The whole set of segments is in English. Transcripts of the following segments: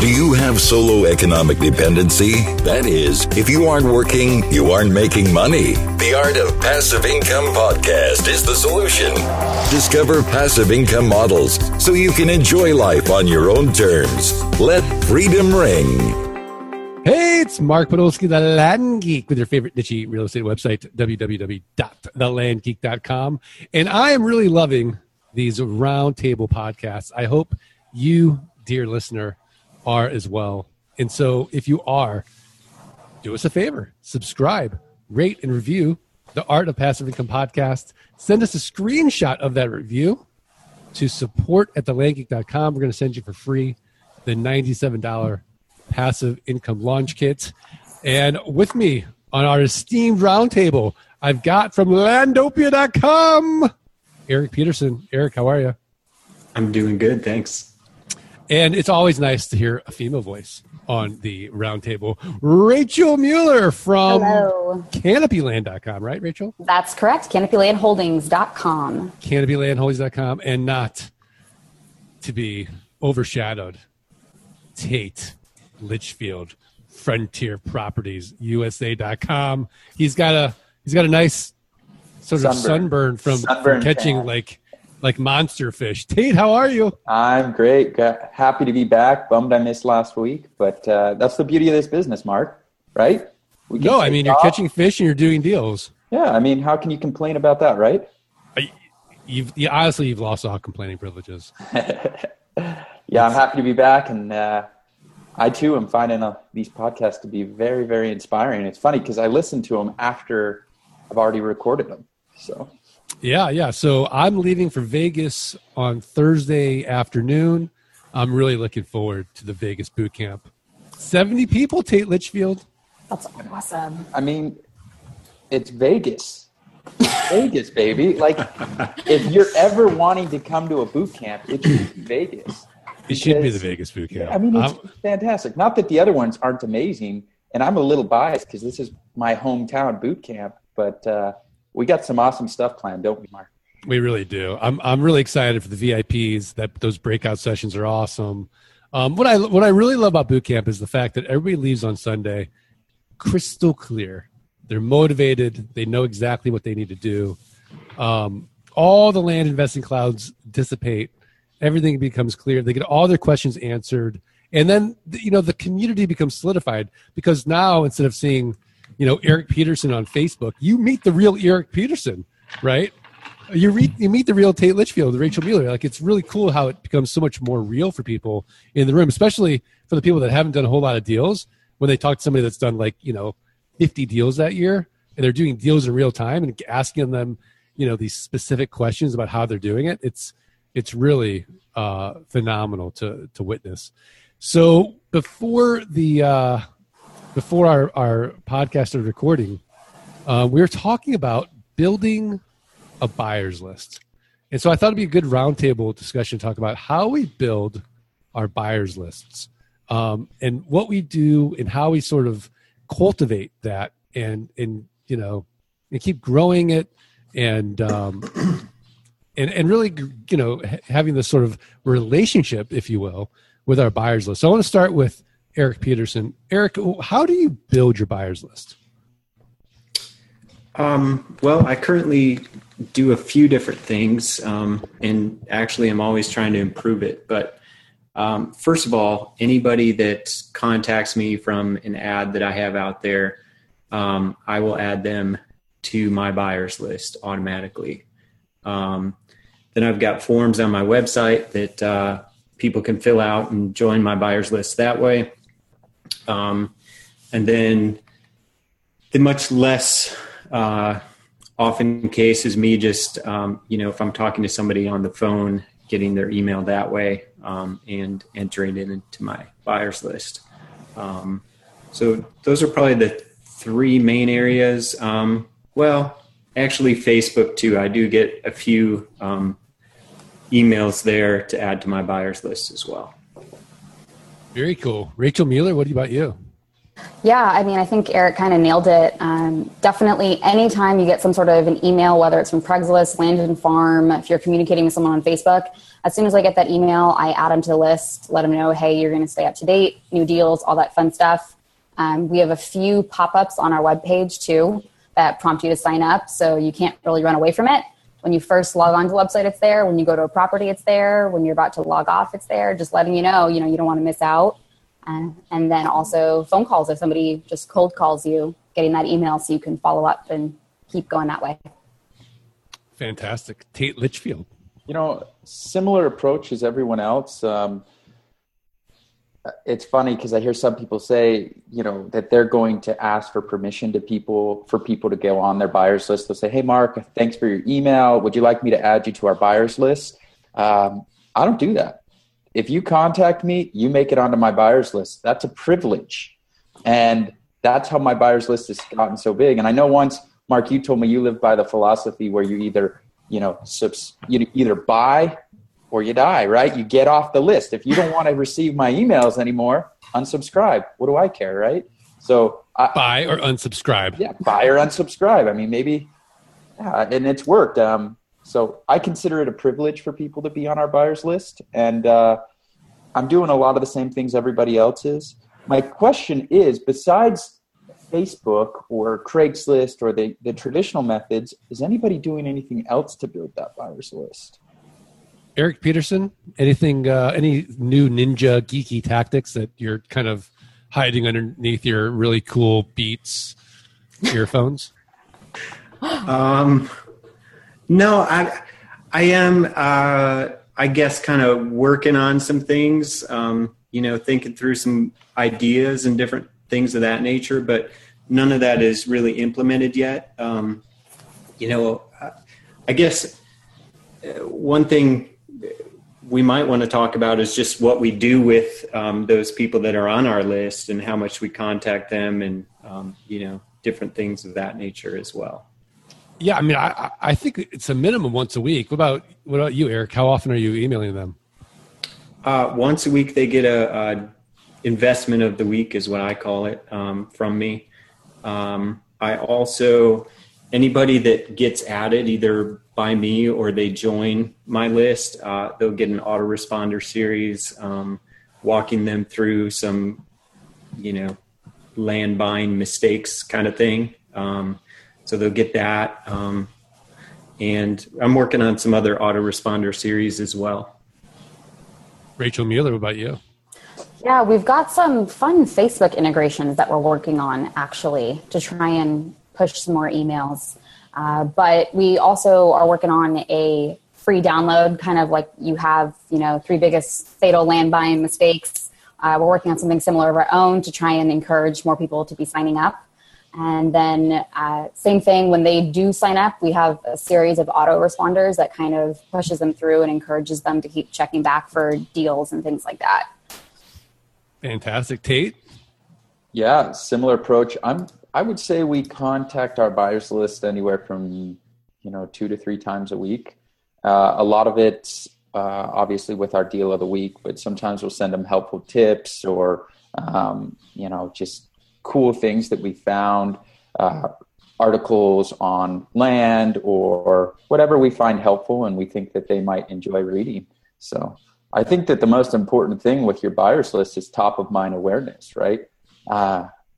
Do you have solo economic dependency? That is, if you aren't working, you aren't making money. The Art of Passive Income podcast is the solution. Discover passive income models so you can enjoy life on your own terms. Let freedom ring. Hey, it's Mark Podolsky, the Land Geek, with your favorite niche real estate website, www.thelandgeek.com. And I am really loving these roundtable podcasts. I hope you, dear listener, are as well. And so if you are, do us a favor, subscribe, rate, and review the Art of Passive Income podcast. Send us a screenshot of that review to support at thelandgeek.com. We're going to send you for free the $97 passive income launch kit. And with me on our esteemed roundtable, I've got from landopia.com, Erik Peterson. Erik, how are you? I'm doing good, thanks. And it's always nice to hear a female voice on the roundtable. Rachael Mueller from Hello. canopyland.com, right, Rachael? That's correct. CanopyLandHoldings.com. Canopylandholdings.com, and not to be overshadowed. Tate Litchfield, Frontier Properties, USA.com. He's got a he's got a nice sort of sunburn Sunburn. from, from catching tan. like like monster fish. Tate, how are you? I'm great. Happy to be back. Bummed I missed last week, but uh, that's the beauty of this business, Mark. Right? No, I mean you're off. catching fish and you're doing deals. Yeah, I mean, how can you complain about that, right? You've you, honestly you've lost all complaining privileges. Yeah, I'm happy to be back, and uh, I too am finding uh, these podcasts to be very, very inspiring. It's funny because I listen to them after I've already recorded them. So Yeah, yeah. So I'm leaving for Vegas on Thursday afternoon. I'm really looking forward to the Vegas boot camp. 70 people, Tate Litchfield. That's awesome. I mean, it's Vegas. Vegas, baby. Like, if you're ever wanting to come to a boot camp, it should be Vegas. It should be the Vegas boot camp. I mean, it's I'm- fantastic. Not that the other ones aren't amazing, and I'm a little biased because this is my hometown boot camp, but uh, we got some awesome stuff planned, don't we, Mark? we really do. I'm I'm really excited for the VIPs. That those breakout sessions are awesome. Um, what I what I really love about boot camp is the fact that everybody leaves on Sunday crystal clear. They're motivated. They know exactly what they need to do. Um, all the land investing clouds dissipate. Everything becomes clear. They get all their questions answered, and then you know the community becomes solidified because now instead of seeing you know Erik Peterson on Facebook, you meet the real Erik Peterson, right? You read, you meet the real Tate Litchfield, Rachael Mueller. Like it's really cool how it becomes so much more real for people in the room, especially for the people that haven't done a whole lot of deals. When they talk to somebody that's done like you know 50 deals that year, and they're doing deals in real time and asking them, you know, these specific questions about how they're doing it. It's it's really uh, phenomenal to to witness. So before the uh, before our our podcast started recording, uh, we were talking about building a buyer's list. And so I thought it'd be a good roundtable discussion to talk about how we build our buyer's lists um, and what we do and how we sort of cultivate that and, and you know, and keep growing it and, um, and, and really, you know, ha- having this sort of relationship, if you will, with our buyer's list. So I want to start with Erik Peterson. Erik, how do you build your buyer's list? Um, well, I currently do a few different things, um, and actually, I'm always trying to improve it. But um, first of all, anybody that contacts me from an ad that I have out there, um, I will add them to my buyers list automatically. Um, then I've got forms on my website that uh, people can fill out and join my buyers list that way. Um, and then the much less uh, often case is me just um, you know if i'm talking to somebody on the phone getting their email that way um, and entering it into my buyers list. Um, so those are probably the three main areas. Um, well actually facebook too. I do get a few um, emails there to add to my buyers list as well Very cool. Rachael Mueller, what about you? Yeah, I mean, I think Erik kind of nailed it. Um, definitely, anytime you get some sort of an email, whether it's from Craigslist, Land and Farm, if you're communicating with someone on Facebook, as soon as I get that email, I add them to the list, let them know, hey, you're going to stay up to date, new deals, all that fun stuff. Um, we have a few pop ups on our webpage too that prompt you to sign up, so you can't really run away from it. When you first log on to the website, it's there. When you go to a property, it's there. When you're about to log off, it's there. Just letting you know, you know, you don't want to miss out. And, and then also phone calls if somebody just cold calls you, getting that email so you can follow up and keep going that way. Fantastic. Tate Litchfield. You know, similar approach as everyone else. Um, it's funny because I hear some people say, you know, that they're going to ask for permission to people for people to go on their buyers list. They'll say, "Hey, Mark, thanks for your email. Would you like me to add you to our buyers list?" Um, I don't do that if you contact me, you make it onto my buyers list. That's a privilege. And that's how my buyers list has gotten so big. And I know once, Mark, you told me you live by the philosophy where you either, you know, subs, you either buy or you die, right? You get off the list. If you don't want to receive my emails anymore, unsubscribe. What do I care, right? So I, buy or unsubscribe. Yeah, buy or unsubscribe. I mean, maybe, yeah, and it's worked. Um, so I consider it a privilege for people to be on our buyers list, and uh, I'm doing a lot of the same things everybody else is. My question is, besides Facebook or Craigslist or the, the traditional methods, is anybody doing anything else to build that buyers list? Erik Peterson, anything, uh, any new ninja geeky tactics that you're kind of hiding underneath your really cool Beats earphones? Um, no, I I am uh, I guess kind of working on some things. Um, you know, thinking through some ideas and different things of that nature, but none of that is really implemented yet. Um, you know, I guess uh, one thing we might want to talk about is just what we do with um, those people that are on our list and how much we contact them and um, you know different things of that nature as well. Yeah, I mean, I I think it's a minimum once a week. What about what about you, Erik? How often are you emailing them? Uh, once a week, they get a, a, investment of the week, is what I call it, um, from me. Um, I also anybody that gets added either by me or they join my list, uh, they'll get an autoresponder series, um, walking them through some, you know, land buying mistakes kind of thing. Um, so they'll get that. Um, and I'm working on some other autoresponder series as well. Rachael Mueller, what about you? Yeah, we've got some fun Facebook integrations that we're working on actually to try and push some more emails. Uh, but we also are working on a free download, kind of like you have, you know, three biggest fatal land buying mistakes. Uh, we're working on something similar of our own to try and encourage more people to be signing up. And then, uh, same thing when they do sign up, we have a series of autoresponders that kind of pushes them through and encourages them to keep checking back for deals and things like that. Fantastic, Tate. Yeah, similar approach. I'm. I would say we contact our buyers list anywhere from you know two to three times a week. Uh, a lot of it, uh, obviously, with our deal of the week, but sometimes we'll send them helpful tips or um, you know just cool things that we found, uh, articles on land or whatever we find helpful and we think that they might enjoy reading. So I think that the most important thing with your buyers list is top of mind awareness, right?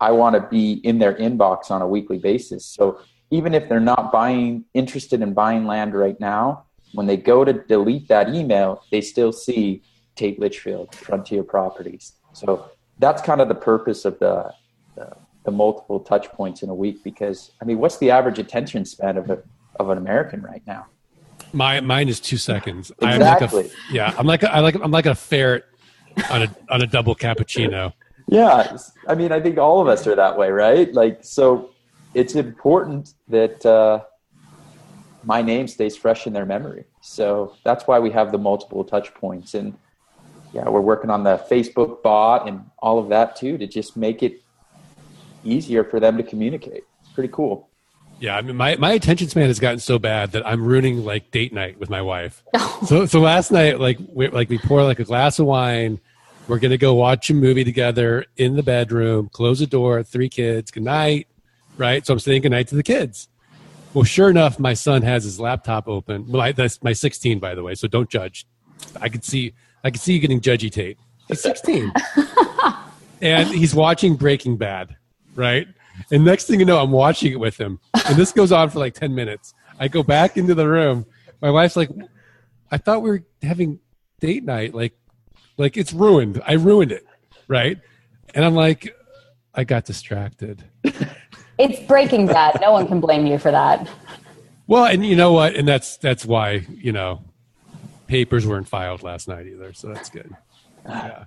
I want to be in their inbox on a weekly basis. So even if they're not buying, interested in buying land right now, when they go to delete that email, they still see Tate Litchfield, Frontier Properties. So that's kind of the purpose of the the, the multiple touch points in a week because I mean, what's the average attention span of a, of an American right now? My mine is two seconds. Exactly. I'm like a, yeah, I'm like a, I like I'm like a ferret on a on a double cappuccino. Yeah, I mean, I think all of us are that way, right? Like, so it's important that uh, my name stays fresh in their memory. So that's why we have the multiple touch points, and yeah, we're working on the Facebook bot and all of that too to just make it easier for them to communicate. it's Pretty cool. Yeah, I mean, my, my attention span has gotten so bad that I'm ruining like date night with my wife. so so last night, like we like we pour like a glass of wine, We're going to go watch a movie together in the bedroom, close the door, three kids, good night, right? So I'm saying good night to the kids. Well, sure enough, my son has his laptop open. Well, I, that's my 16, by the way, so don't judge. I could see, I could see you getting judgy Tate. He's 16, and he's watching Breaking Bad, right? And next thing you know, I'm watching it with him, and this goes on for like 10 minutes. I go back into the room. My wife's like, "I thought we were having date night. Like, like it's ruined. I ruined it, right?" And I'm like, "I got distracted." It's Breaking Bad. No one can blame you for that. Well, and you know what? And that's that's why you know papers weren't filed last night either, so that's good. Yeah.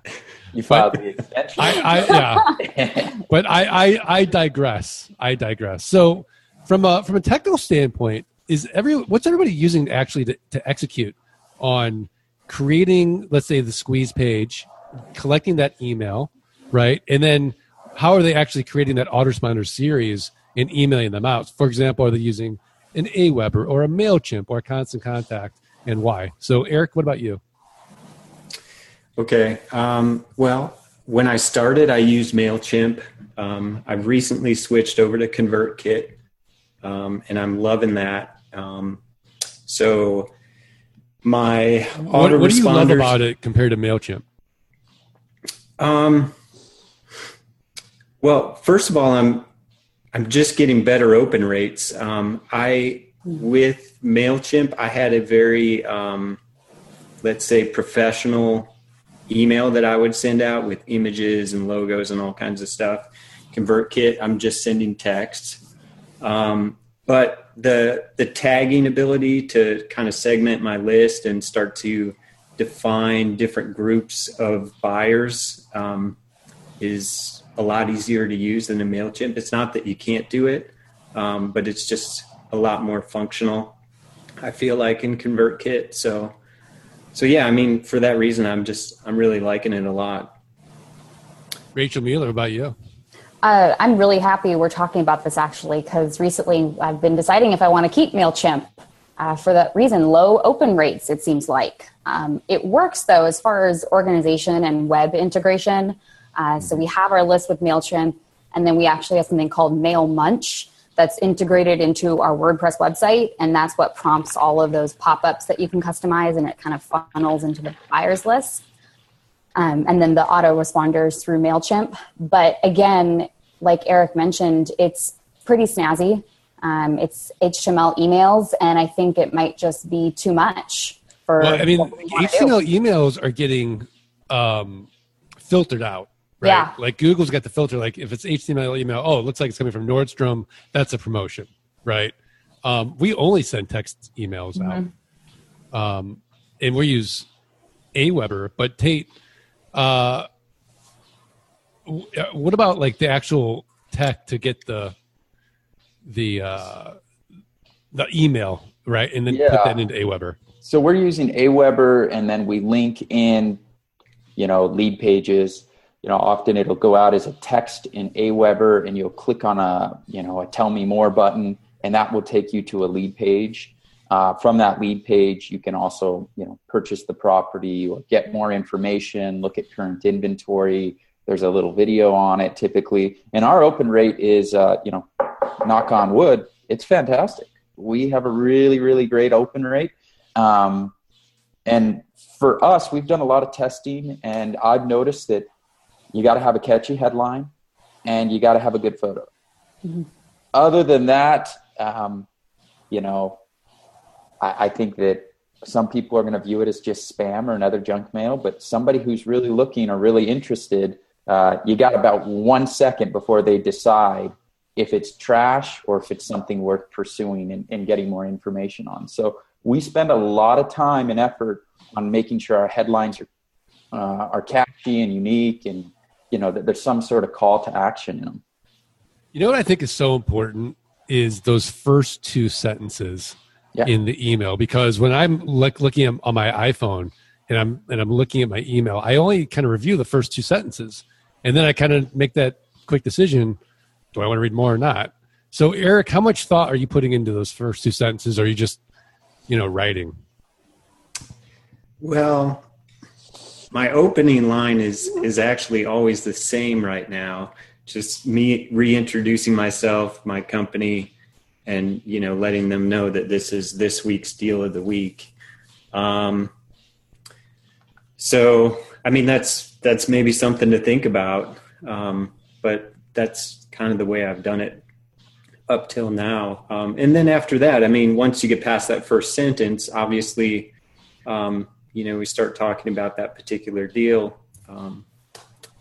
You filed the extension. I, I yeah, but I, I I digress. I digress. So from a from a technical standpoint, is every what's everybody using actually to, to execute on creating, let's say, the squeeze page, collecting that email, right, and then how are they actually creating that autoresponder series and emailing them out? For example, are they using an Aweber or a Mailchimp or a Constant Contact, and why? So, Erik, what about you? Okay. Um, well, when I started, I used MailChimp. Um, I've recently switched over to ConvertKit, um, and I'm loving that. Um, so my what, what do you love about it compared to Mailchimp? Um, well, first of all, I'm I'm just getting better open rates. Um, I with Mailchimp, I had a very um, let's say professional email that I would send out with images and logos and all kinds of stuff. ConvertKit, I'm just sending text. Um, but the the tagging ability to kind of segment my list and start to define different groups of buyers um, is a lot easier to use than a Mailchimp. It's not that you can't do it, um, but it's just a lot more functional. I feel like in ConvertKit. So so yeah, I mean, for that reason, I'm just I'm really liking it a lot. Rachael Mueller, about you? Uh, I'm really happy we're talking about this actually because recently I've been deciding if I want to keep Mailchimp. Uh, for that reason, low open rates. It seems like um, it works though as far as organization and web integration. Uh, so we have our list with Mailchimp, and then we actually have something called Mailmunch that's integrated into our WordPress website, and that's what prompts all of those pop-ups that you can customize, and it kind of funnels into the buyers list. Um, and then the autoresponders through Mailchimp. But again, like Erik mentioned, it's pretty snazzy. Um, it's HTML emails, and I think it might just be too much for. Well, I mean, HTML emails are getting um, filtered out Right? Yeah. Like Google's got the filter. Like if it's HTML email, oh, it looks like it's coming from Nordstrom. That's a promotion, right? Um, we only send text emails mm-hmm. out, um, and we use Aweber. But Tate, uh, what about like the actual tech to get the the uh, the email right, and then yeah. put that into Aweber? So we're using Aweber, and then we link in, you know, lead pages you know often it'll go out as a text in aweber and you'll click on a you know a tell me more button and that will take you to a lead page uh, from that lead page you can also you know purchase the property or get more information look at current inventory there's a little video on it typically and our open rate is uh, you know knock on wood it's fantastic we have a really really great open rate um, and for us we've done a lot of testing and i've noticed that you got to have a catchy headline and you got to have a good photo. Mm-hmm. Other than that, um, you know, I, I think that some people are going to view it as just spam or another junk mail, but somebody who's really looking or really interested, uh, you got about one second before they decide if it's trash or if it's something worth pursuing and, and, getting more information on. So we spend a lot of time and effort on making sure our headlines are uh, are catchy and unique and you know that there's some sort of call to action in them you know what i think is so important is those first two sentences yeah. in the email because when i'm like looking on my iphone and i'm and i'm looking at my email i only kind of review the first two sentences and then i kind of make that quick decision do i want to read more or not so erik how much thought are you putting into those first two sentences or are you just you know writing well my opening line is is actually always the same right now. Just me reintroducing myself, my company, and you know letting them know that this is this week's deal of the week. Um, so I mean that's that's maybe something to think about, um, but that's kind of the way I've done it up till now. Um, and then after that, I mean, once you get past that first sentence, obviously, um, you know, we start talking about that particular deal. Um,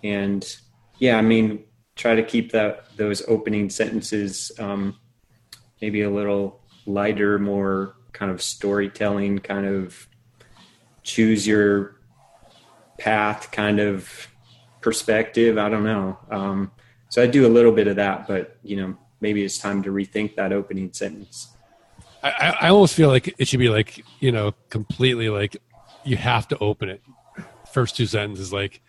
and yeah, I mean, try to keep that those opening sentences um, maybe a little lighter, more kind of storytelling, kind of choose your path kind of perspective. I don't know. Um, so I do a little bit of that, but you know, maybe it's time to rethink that opening sentence. I, I almost feel like it should be like you know completely like you have to open it. First two sentences like,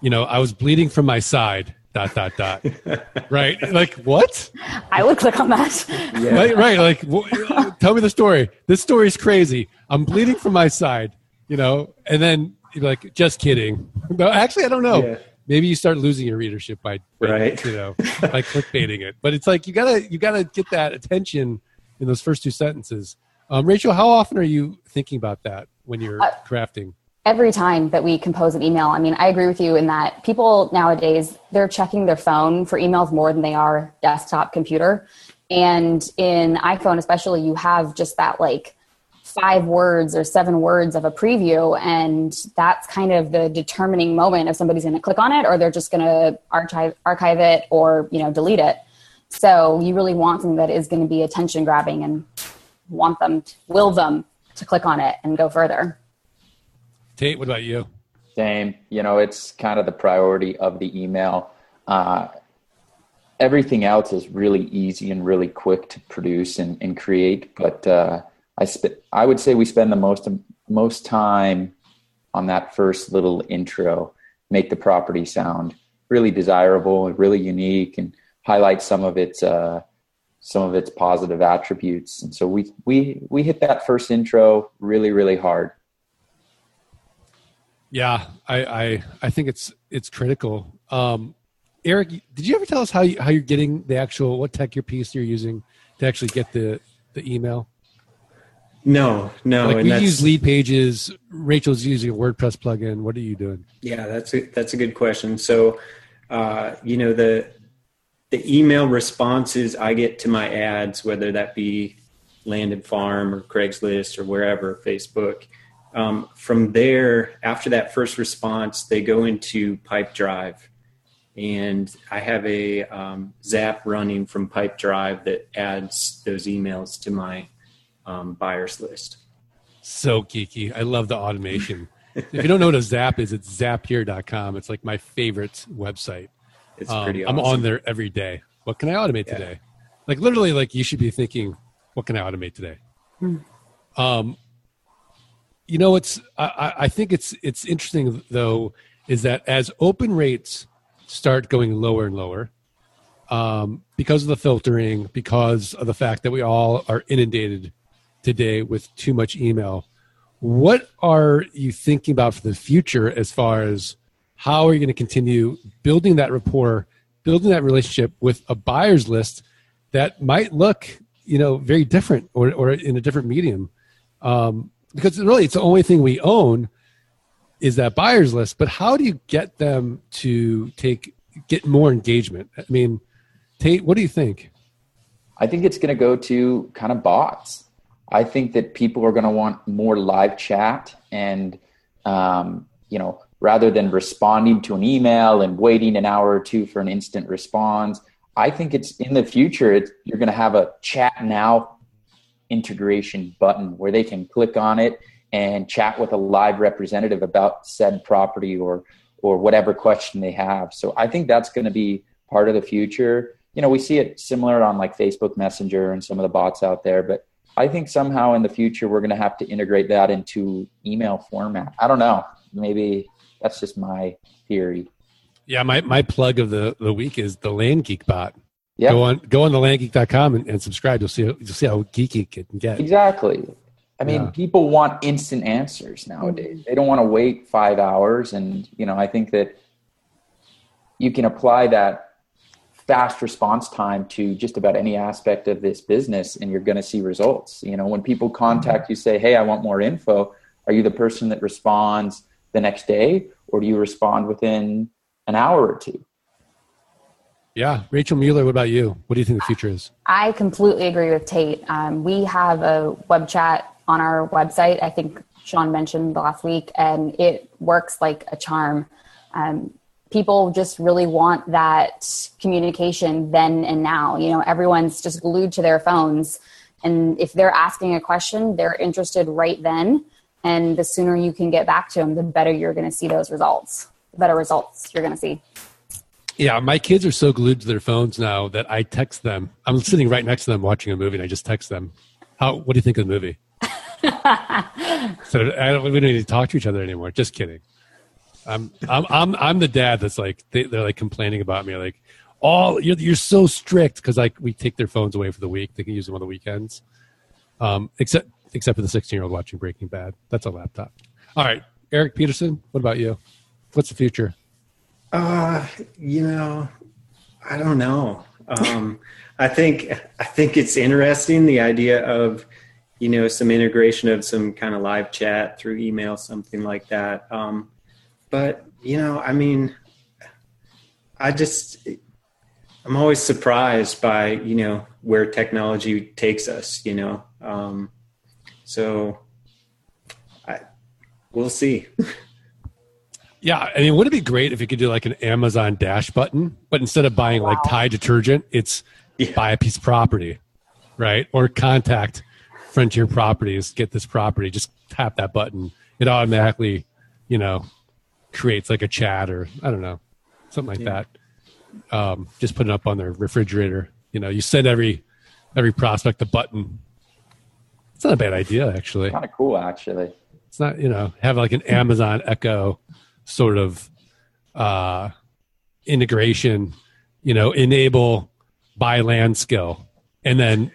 you know, I was bleeding from my side. Dot dot dot. right? Like what? I would click on that. Yeah. Right, right. Like, w- tell me the story. This story is crazy. I'm bleeding from my side. You know, and then you're like, just kidding. No, actually, I don't know. Yeah maybe you start losing your readership by, by right. you know by clickbaiting it but it's like you gotta you gotta get that attention in those first two sentences um, rachael how often are you thinking about that when you're uh, crafting every time that we compose an email. I mean i agree with you in that people nowadays they're checking their phone for emails more than they are desktop computer. And in iphone especially you have just that like five words or seven words of a preview and that's kind of the determining moment if somebody's going to click on it or they're just going to archive archive it or you know delete it. So you really want something that is going to be attention grabbing and want them to, will them to click on it and go further tate what about you same you know it's kind of the priority of the email uh, everything else is really easy and really quick to produce and, and create but uh, I sp- I would say we spend the most most time on that first little intro, make the property sound really desirable and really unique, and highlight some of its uh, some of its positive attributes. And so we we we hit that first intro really really hard. Yeah, I I, I think it's it's critical. Um, Erik, did you ever tell us how you, how you're getting the actual what tech your piece you're using to actually get the the email? No, no. Like we use Leadpages. Rachael's using a WordPress plugin. What are you doing? Yeah, that's a, that's a good question. So, uh, you know the the email responses I get to my ads, whether that be Land Farm or Craigslist or wherever, Facebook. Um, from there, after that first response, they go into Pipedrive, and I have a um, Zap running from Pipedrive that adds those emails to my um, buyers list. So geeky. I love the automation. if you don't know what a Zap is, it's zapier.com. It's like my favorite website. It's um, pretty awesome. I'm on there every day. What can I automate yeah. today? Like literally, like you should be thinking, what can I automate today? Hmm. Um, you know, it's I, I think it's it's interesting though is that as open rates start going lower and lower, um, because of the filtering, because of the fact that we all are inundated today with too much email. What are you thinking about for the future as far as how are you going to continue building that rapport, building that relationship with a buyer's list that might look, you know, very different or, or in a different medium? Um, because really, it's the only thing we own is that buyer's list. But how do you get them to take get more engagement? I mean, Tate, what do you think? I think it's going to go to kind of bots. I think that people are going to want more live chat and, um, you know, rather than responding to an email and waiting an hour or two for an instant response. I think it's in the future, it's, you're going to have a chat now integration button where they can click on it and chat with a live representative about said property or or whatever question they have. So I think that's going to be part of the future. You know, we see it similar on like Facebook Messenger and some of the bots out there, but I think somehow in the future we're going to have to integrate that into email format. I don't know. Maybe that's just my theory. Yeah, my, my plug of the, the week is the Land Geek bot. Yeah. Go on go on the landgeek.com and, and subscribe. You'll see you'll see how geeky it can get. Exactly. I mean, Yeah. people want instant answers nowadays. They don't want to wait five hours. And, you know, I think that you can apply that fast response time to just about any aspect of this business and you're going to see results. You know, when people contact you, say, Hey, I want more info. Are you the person that responds the next day or do you respond within an hour or two? Yeah. Rachael Mueller, what about you? What do you think the future is? I completely agree with Tate. Um, we have a web chat on our website. I think Sean mentioned last week, and it works like a charm. Um, people just really want that communication then and now. You know, everyone's just glued to their phones, and if they're asking a question, they're interested right then. And the sooner you can get back to them, the better you're going to see those results. The better results you're going to see. Yeah, my kids are so glued to their phones now that I text them. I'm sitting right next to them watching a movie, and I just text them, "How? What do you think of the movie?" so I don't, we don't need to talk to each other anymore. Just kidding. I'm I'm I'm I'm the dad that's like they, they're like complaining about me, like, "Oh, you're you're so strict," because like we take their phones away for the week. They can use them on the weekends. Um, except except for the 16 year old watching Breaking Bad. That's a laptop. All right, Erik Peterson. What about you? What's the future? Uh, you know, I don't know. Um, I think I think it's interesting the idea of you know some integration of some kind of live chat through email, something like that. Um, but you know, I mean, I just I'm always surprised by you know where technology takes us. You know, um, so I we'll see. Yeah, I mean, wouldn't it be great if you could do like an Amazon Dash button, but instead of buying like Tide detergent, it's Yeah. buy a piece of property, right? Or contact Frontier Properties, get this property, just tap that button. It automatically, you know, creates like a chat or I don't know, something like that. Um, just put it up on their refrigerator. You know, you send every every prospect a button. It's not a bad idea, actually Kind of cool, actually. it's not you know have like an amazon echo sort of uh integration you know enable buy land skill. And then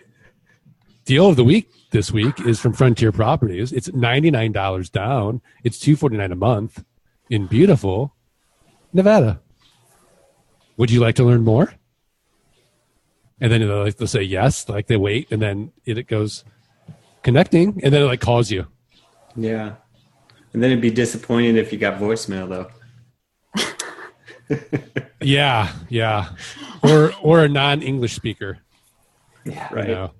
deal of the week this week is from frontier properties. It's $99 down. It's 249 a month in beautiful nevada. Would you like to learn more? And then they'll, like, they'll say yes like they wait and then it, it goes connecting and then it like calls you. Yeah. And then it'd be disappointed if you got voicemail though. Yeah, yeah, or or a non-English speaker. Yeah. You Right. know?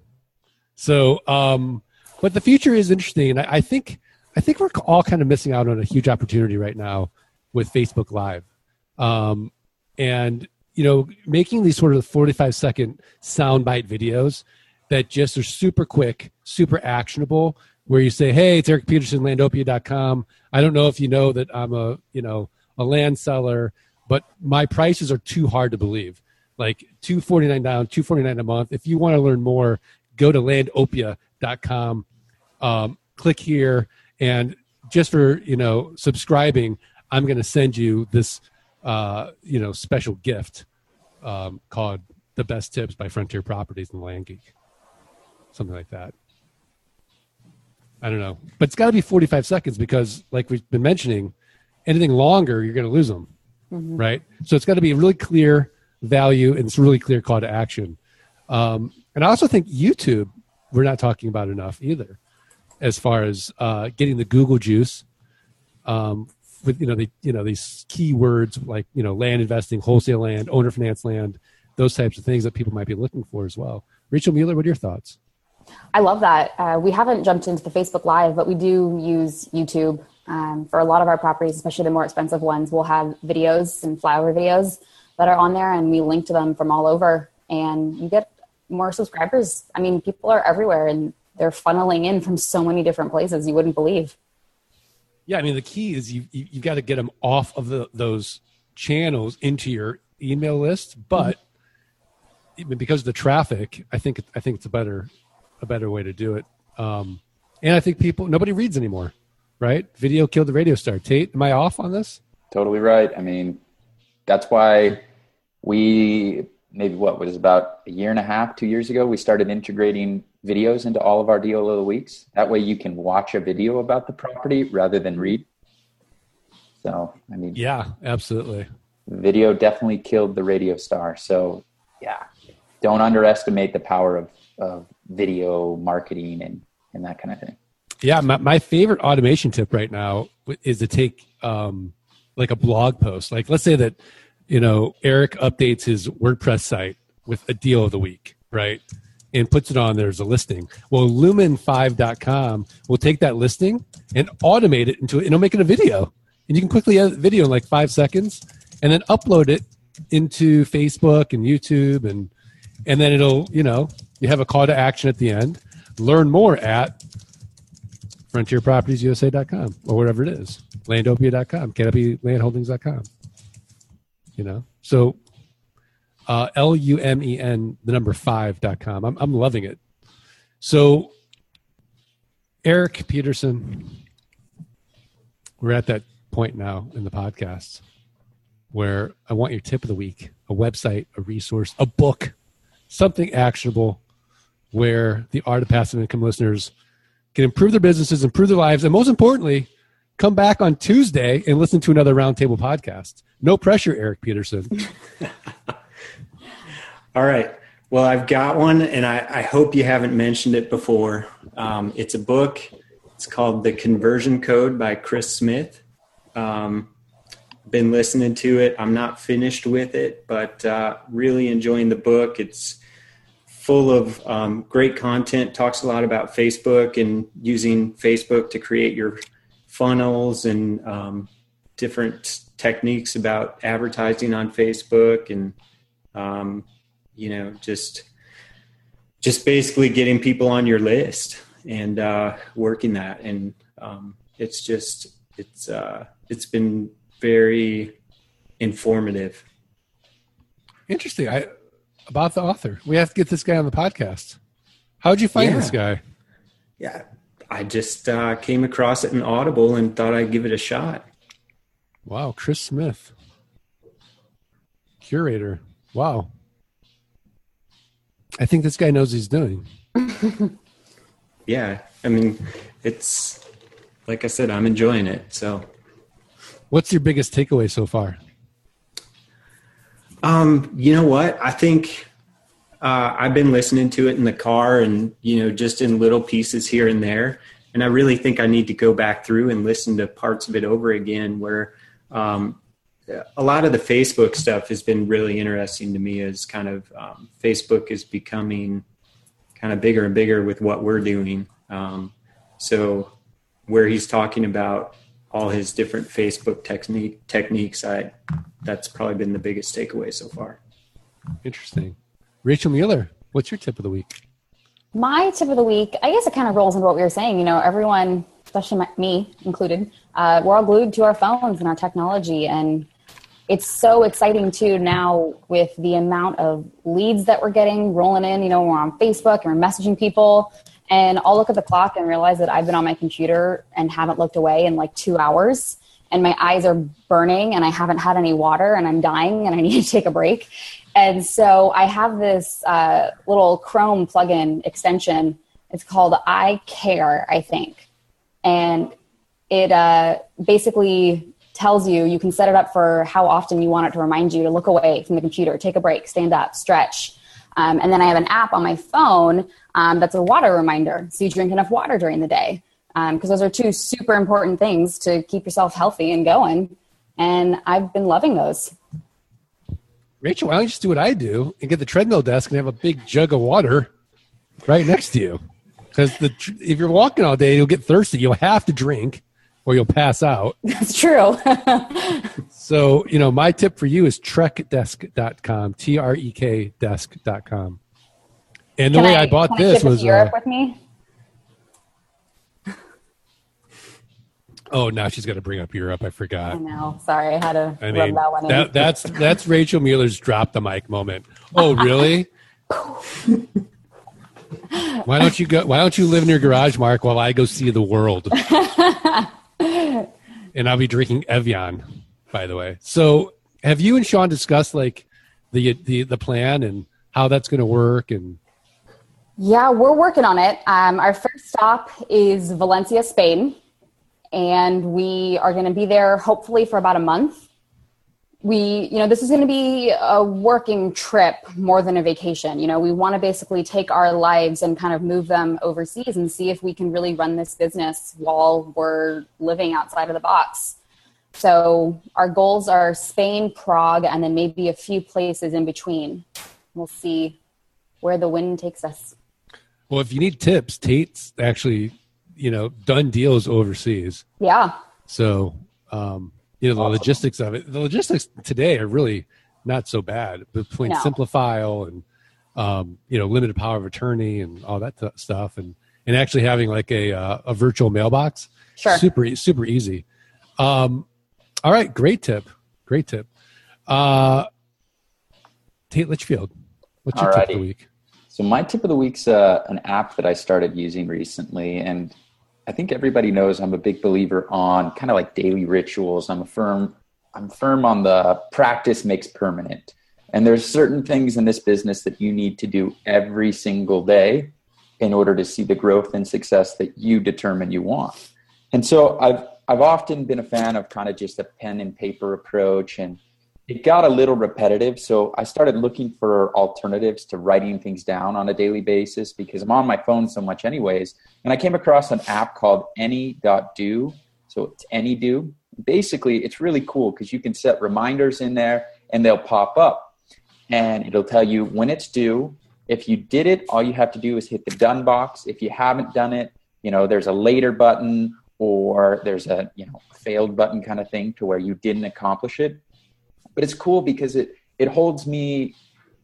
So, um, but the future is interesting, and I, I think I think we're all kind of missing out on a huge opportunity right now with Facebook Live, um, and you know, making these sort of forty-five second soundbite videos that just are super quick, super actionable. Where you say, "Hey, it's Erik Peterson, Landopia.com. I don't know if you know that I'm a you know a land seller, but my prices are too hard to believe. Like two forty nine down, two forty nine a month. If you want to learn more, go to landopia.com. Um, click here, and just for you know subscribing, I'm going to send you this uh, you know special gift um, called "The Best Tips" by Frontier Properties and Land Geek, something like that. I don't know, but it's got to be 45 seconds because, like we've been mentioning, anything longer you're going to lose them, right? So it's got to be a really clear value and it's a really clear call to action. Um, and I also think YouTube we're not talking about enough either, as far as uh, getting the Google juice. Um, with you know the you know these keywords like you know land investing, wholesale land, owner finance land, those types of things that people might be looking for as well. Rachael Mueller, what are your thoughts? I love that. Uh, we haven't jumped into the Facebook Live, but we do use YouTube um, for a lot of our properties, especially the more expensive ones. We'll have videos and flyover videos that are on there, and we link to them from all over, and you get more subscribers. I mean, people are everywhere, and they're funneling in from so many different places you wouldn't believe. Yeah, I mean the key is you, you you've got to get them off of the, those channels into your email list, but even because of the traffic, I think I think it's a better a better way to do it. Um, and I think people nobody reads anymore, right? Video killed the radio star. Tate, am I off on this? Totally right. I mean, that's why we maybe what was about a year and a half, two years ago, we started integrating videos into all of our deal of the weeks. That way you can watch a video about the property rather than read. So, I mean, Yeah, absolutely. video definitely killed the radio star. So, yeah, don't underestimate the power of, of video marketing and, and that kind of thing. Yeah, my, my favorite automation tip right now is to take um, like a blog post. Like, let's say that you know Erik updates his WordPress site with a deal of the week, right? And puts it on there as a listing. Well, Lumen5.com will take that listing and automate it into, and it'll make it a video. And you can quickly edit video in like five seconds and then upload it into Facebook and YouTube. And, and then it'll, you know, you have a call to action at the end. Learn more at frontierpropertiesusa.com or whatever it is, landopia.com, canopylandholdings.com. You know, so uh, L U M E N, the number five dot com. I'm, I'm loving it. So, Erik Peterson, we're at that point now in the podcast where I want your tip of the week a website, a resource, a book, something actionable where the art of passive income listeners can improve their businesses, improve their lives, and most importantly, come back on Tuesday and listen to another roundtable podcast. No pressure, Erik Peterson. All right. Well, I've got one, and I, I hope you haven't mentioned it before. Um, it's a book. It's called The Conversion Code by Chris Smith. Um, been listening to it. I'm not finished with it, but uh, really enjoying the book. It's full of um, great content. Talks a lot about Facebook and using Facebook to create your funnels and um, different techniques about advertising on Facebook and um, you know just just basically getting people on your list and uh, working that and um, it's just it's uh, it's been very informative Interesting. I about the author. We have to get this guy on the podcast. How'd you find Yeah. this guy? yeah i just uh, came across it in audible and thought i'd give it a shot Wow, Chris Smith, Curaytor. Wow. I think this guy knows what he's doing. yeah i mean it's like i said i'm enjoying it so What's your biggest takeaway so far? Um, you know what? I think uh, I've been listening to it in the car and, you know, just in little pieces here and there. And I really think I need to go back through and listen to parts of it over again where um, a lot of the Facebook stuff has been really interesting to me as kind of um, Facebook is becoming kind of bigger and bigger with what we're doing. Um, so where he's talking about all his different Facebook technique techniques, I that's probably been the biggest takeaway so far. Interesting. Rachael Mueller, what's your tip of the week? My tip of the week, I guess it kind of rolls into what we were saying. You know, everyone, especially my, me included, uh, we're all glued to our phones and our technology. And it's so exciting too now with the amount of leads that we're getting rolling in. You know, we're on Facebook and we're messaging people. And I'll look at the clock and realize that I've been on my computer and haven't looked away in like two hours. And my eyes are burning and I haven't had any water and I'm dying and I need to take a break. And so I have this uh, little Chrome plugin extension. It's called I Care, I think. And it uh, basically tells you you can set it up for how often you want it to remind you to look away from the computer, take a break, stand up, stretch. Um, and then I have an app on my phone um, that's a water reminder. So you drink enough water during the day. Because those are two super important things to keep yourself healthy and going. And I've been loving those. Rachael, why don't you just do what I do and get the treadmill desk and have a big jug of water right next to you? Because if you're walking all day, you'll get thirsty. You'll have to drink or you'll pass out. That's true. So, you know, my tip for you is trekdesk.com, T R E K desk.com. And the Can way I, bought can this it was Europe uh, with me. oh, now she's got to bring up Europe. I forgot. I know. Sorry, I had to I rub mean, that one in. that, that's that's Rachael Mueller's drop the mic moment. Oh, really? why don't you go? Why don't you live in your garage, Mark, while I go see the world? And I'll be drinking Evian, by the way. So, have you and Sean discussed like the the the plan and how that's going to work and Yeah, we're working on it. Um, our first stop is Valencia, Spain, and we are going to be there hopefully for about a month. We, you know, this is going to be a working trip more than a vacation. You know, we want to basically take our lives and kind of move them overseas and see if we can really run this business while we're living outside of the box. So our goals are Spain, Prague, and then maybe a few places in between. We'll see where the wind takes us. Well, if you need tips, Tate's actually, you know, done deals overseas. Yeah. So, um, you know, the awesome. logistics of it, the logistics today are really not so bad between no. Simplifile and, um, you know, limited power of attorney and all that t- stuff. And, and actually having like a, uh, a virtual mailbox. Sure. Super, super easy. Um, all right. Great tip. Great tip. Uh, Tate Litchfield, what's your Alrighty. tip of the week? So my tip of the week's uh, an app that I started using recently, and I think everybody knows I'm a big believer on kind of like daily rituals. I'm a firm I'm firm on the practice makes permanent. And there's certain things in this business that you need to do every single day in order to see the growth and success that you determine you want. And so I've I've often been a fan of kind of just a pen and paper approach and it got a little repetitive. So I started looking for alternatives to writing things down on a daily basis because I'm on my phone so much, anyways. And I came across an app called Any.do. So it's AnyDo. Basically, it's really cool because you can set reminders in there and they'll pop up and it'll tell you when it's due. If you did it, all you have to do is hit the done box. If you haven't done it, you know, there's a later button or there's a, you know, failed button kind of thing to where you didn't accomplish it but it's cool because it it holds me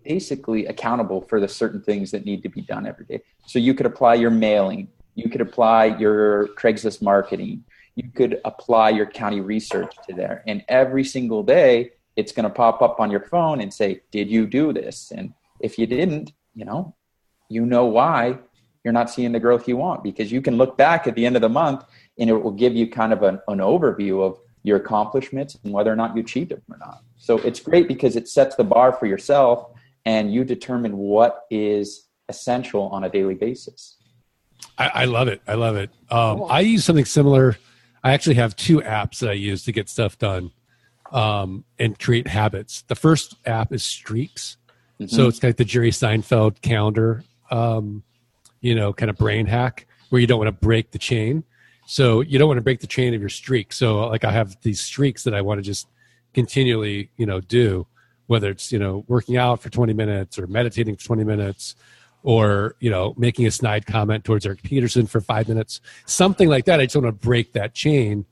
basically accountable for the certain things that need to be done every day. So you could apply your mailing, you could apply your Craigslist marketing, you could apply your county research to there, and every single day it's going to pop up on your phone and say, "Did you do this?" And if you didn't, you know, you know why you're not seeing the growth you want because you can look back at the end of the month and it will give you kind of an, an overview of your accomplishments and whether or not you achieved them or not. So it's great because it sets the bar for yourself and you determine what is essential on a daily basis. I, I love it. I love it. Um, I use something similar. I actually have two apps that I use to get stuff done um, and create habits. The first app is Streaks. Mm-hmm. So it's like the Jerry Seinfeld calendar, um, you know, kind of brain hack where you don't want to break the chain. So you don't want to break the chain of your streak. So like I have these streaks that I want to just continually, you know, do, whether it's, you know, working out for 20 minutes or meditating for 20 minutes or, you know, making a snide comment towards Erik Peterson for five minutes, something like that. I just want to break that chain.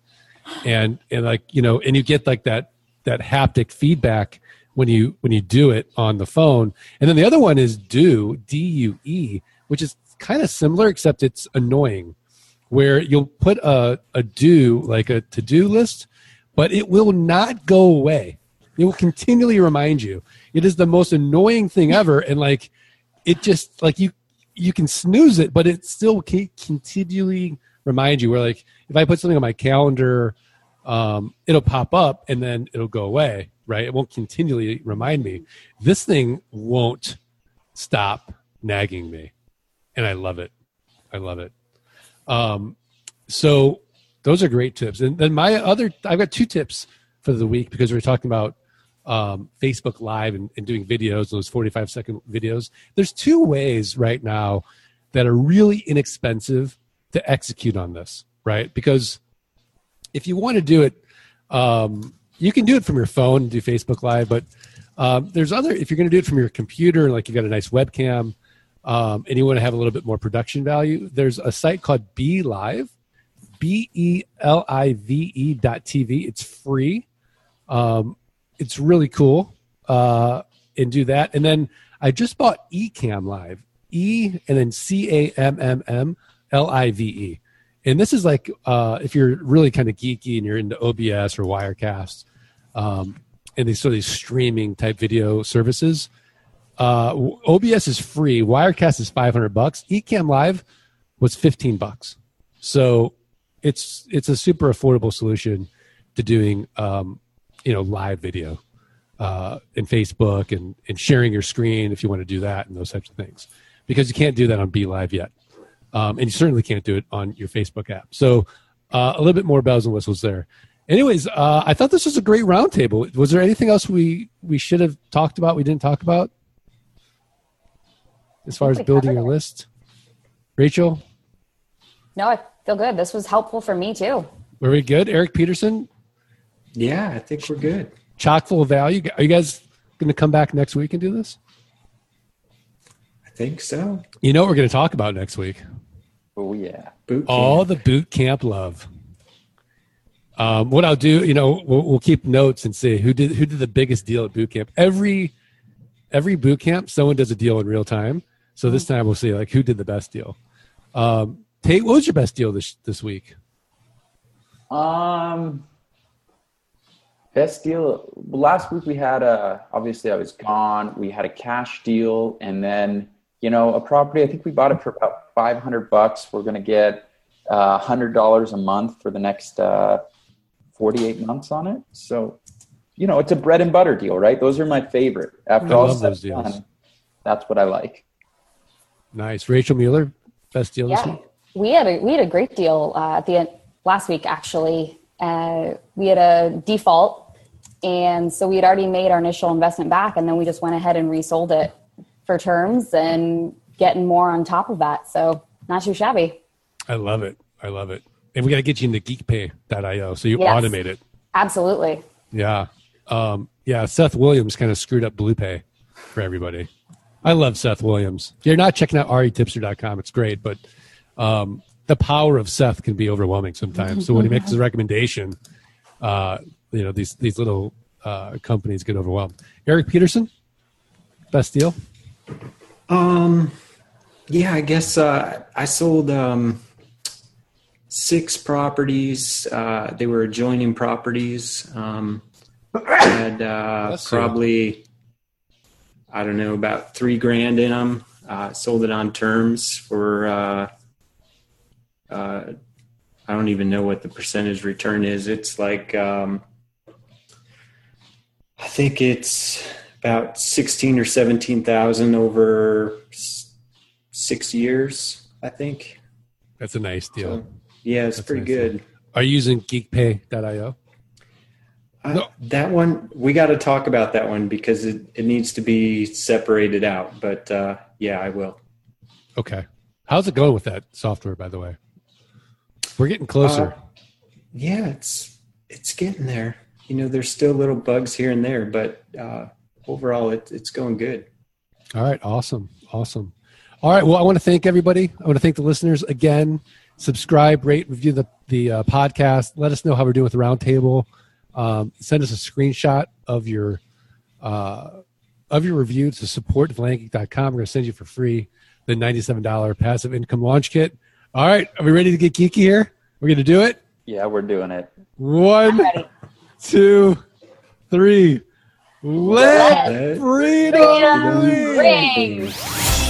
And, and like, you know, and you get like that, that haptic feedback when you, when you do it on the phone. And then the other one is Due, D U E, which is kind of similar, except it's annoying where you'll put a, a do, like a to do list, but it will not go away. It will continually remind you. It is the most annoying thing ever. And like, it just, like, you, you can snooze it, but it still can continually remind you. Where, like, if I put something on my calendar, um, it'll pop up and then it'll go away, right? It won't continually remind me. This thing won't stop nagging me. And I love it. I love it. Um, so those are great tips. And then my other, I've got two tips for the week because we are talking about um, Facebook Live and, and doing videos, those 45 second videos. There's two ways right now that are really inexpensive to execute on this, right? Because if you want to do it, um, you can do it from your phone and do Facebook Live, but um, there's other, if you're going to do it from your computer, like you've got a nice webcam, um, and you want to have a little bit more production value, there's a site called Be Live, B E L I V E dot TV. It's free. Um, it's really cool. Uh, and do that. And then I just bought Ecamm Live, E and then C A M M M L I V E. And this is like uh, if you're really kind of geeky and you're into OBS or Wirecast, um, and these sort of these streaming type video services, uh, OBS is free. Wirecast is 500 bucks. Ecamm Live was 15 bucks. So it's it's a super affordable solution to doing um, you know live video uh, in Facebook and and sharing your screen if you want to do that and those types of things. because you can't do that on Be Live yet, um, and you certainly can't do it on your Facebook app. So uh, a little bit more bells and whistles there. Anyways, uh, I thought this was a great roundtable. Was there anything else we we should have talked about? We didn't talk about as far as building your list. Rachael, no, I feel good. This was helpful for me too. Were we good? Erik Peterson? Yeah, I think we're good. Chock full of value. Are you guys going to come back next week and do this? I think so. You know what we're going to talk about next week? Oh yeah, boot all the boot camp love. Um, what I'll do, you know, we'll, we'll, keep notes and see who did who did the biggest deal at boot camp. Every every boot camp, someone does a deal in real time. So this time we'll see like who did the best deal. Um, Tate, what was your best deal this this week? Um, best deal last week we had a obviously I was gone. We had a cash deal, and then you know a property. I think we bought it for about five hundred bucks. We're gonna get uh, hundred dollars a month for the next uh, forty eight months on it. So you know it's a bread and butter deal, right? Those are my favorite. After I all those deals. Done, that's what I like. Nice, Rachael Mueller, best deal yeah. this week. We had a we had a great deal uh, at the end last week actually. Uh, we had a default, and so we had already made our initial investment back, and then we just went ahead and resold it for terms and getting more on top of that. So not too shabby. I love it. I love it. And we got to get you into geekpay.io so you yes, automate it. Absolutely. Yeah. Um, yeah. Seth Williams kind of screwed up BluePay for everybody. I love Seth Williams. If you're not checking out retipster.com, it's great, but um, the power of Seth can be overwhelming sometimes. So when he makes a recommendation, uh, you know these these little uh, companies get overwhelmed. Erik Peterson, best deal. Um, yeah, I guess uh, I sold um, six properties. Uh, they were adjoining properties. Um, had uh, probably I don't know about three grand in them. Uh, sold it on terms for uh, I don't even know what the percentage return is. It's like um, I think it's about sixteen or seventeen thousand over six years. I think that's a nice deal. So, yeah, it's that's pretty nice good. Deal. Are you using GeekPay.io? Uh, no. That one we got to talk about that one because it, it needs to be separated out. But uh, yeah, I will. Okay. How's it going with that software, by the way? We're getting closer. Uh, yeah, it's it's getting there. You know, there's still little bugs here and there, but uh, overall, it, it's going good. All right, awesome, awesome. All right, well, I want to thank everybody. I want to thank the listeners again. Subscribe, rate, review the the uh, podcast. Let us know how we're doing with the roundtable. Um, send us a screenshot of your uh, of your review to support. We're going to send you for free the $97 passive income launch kit. All right, are we ready to get geeky here? We're gonna do it. Yeah, we're doing it. One, two, three. Let, Let freedom, freedom ring.